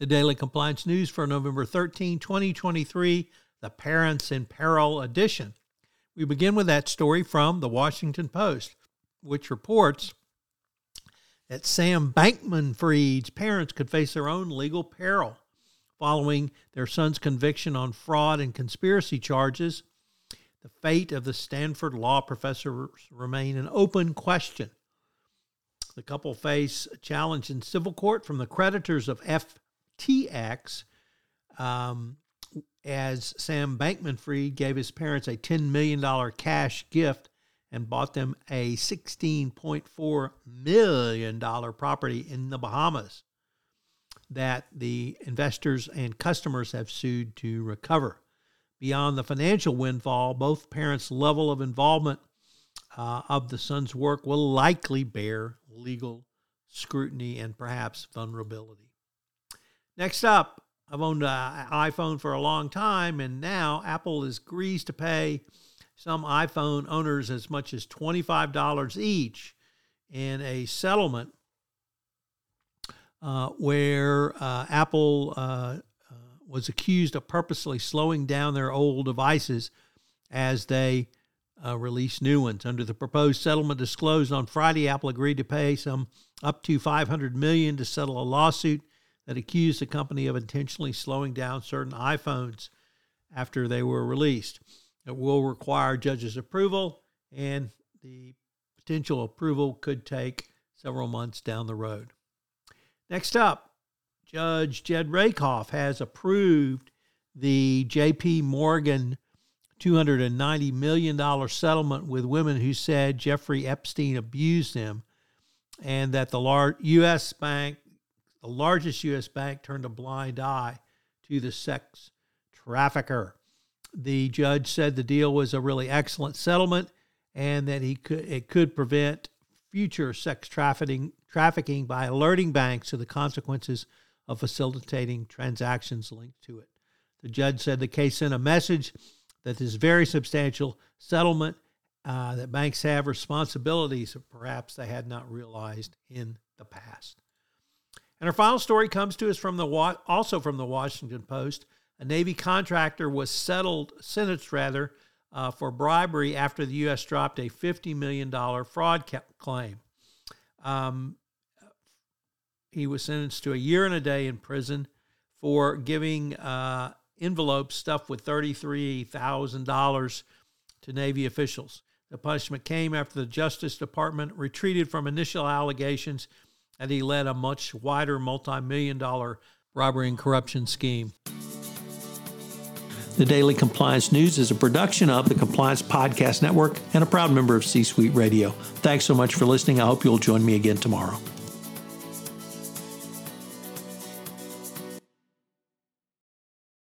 The Daily Compliance News for November 13, 2023, the Parents in Peril edition. We begin with that story from the Washington Post, which reports that Sam Bankman Fried's parents could face their own legal peril following their son's conviction on fraud and conspiracy charges. The fate of the Stanford law professors remain an open question. The couple face a challenge in civil court from the creditors of F. TX um, as Sam Bankman Fried gave his parents a $10 million cash gift and bought them a $16.4 million property in the Bahamas that the investors and customers have sued to recover. Beyond the financial windfall, both parents' level of involvement uh, of the son's work will likely bear legal scrutiny and perhaps vulnerability. Next up, I've owned an iPhone for a long time, and now Apple is agrees to pay some iPhone owners as much as $25 each in a settlement uh, where uh, Apple uh, uh, was accused of purposely slowing down their old devices as they uh, release new ones. Under the proposed settlement disclosed on Friday, Apple agreed to pay some up to 500 million to settle a lawsuit that accused the company of intentionally slowing down certain iPhones after they were released. It will require judges' approval, and the potential approval could take several months down the road. Next up, Judge Jed Rakoff has approved the JP Morgan $290 million settlement with women who said Jeffrey Epstein abused them and that the large U.S. bank the largest U.S. bank turned a blind eye to the sex trafficker. The judge said the deal was a really excellent settlement and that he could it could prevent future sex trafficking trafficking by alerting banks to the consequences of facilitating transactions linked to it. The judge said the case sent a message that this very substantial settlement uh, that banks have responsibilities that perhaps they had not realized in the past. And our final story comes to us from the also from the Washington Post. A Navy contractor was settled, sentenced rather, uh, for bribery after the U.S. dropped a $50 million fraud ca- claim. Um, he was sentenced to a year and a day in prison for giving uh, envelopes stuffed with $33,000 to Navy officials. The punishment came after the Justice Department retreated from initial allegations and he led a much wider multi million dollar robbery and corruption scheme. The Daily Compliance News is a production of the Compliance Podcast Network and a proud member of C Suite Radio. Thanks so much for listening. I hope you'll join me again tomorrow.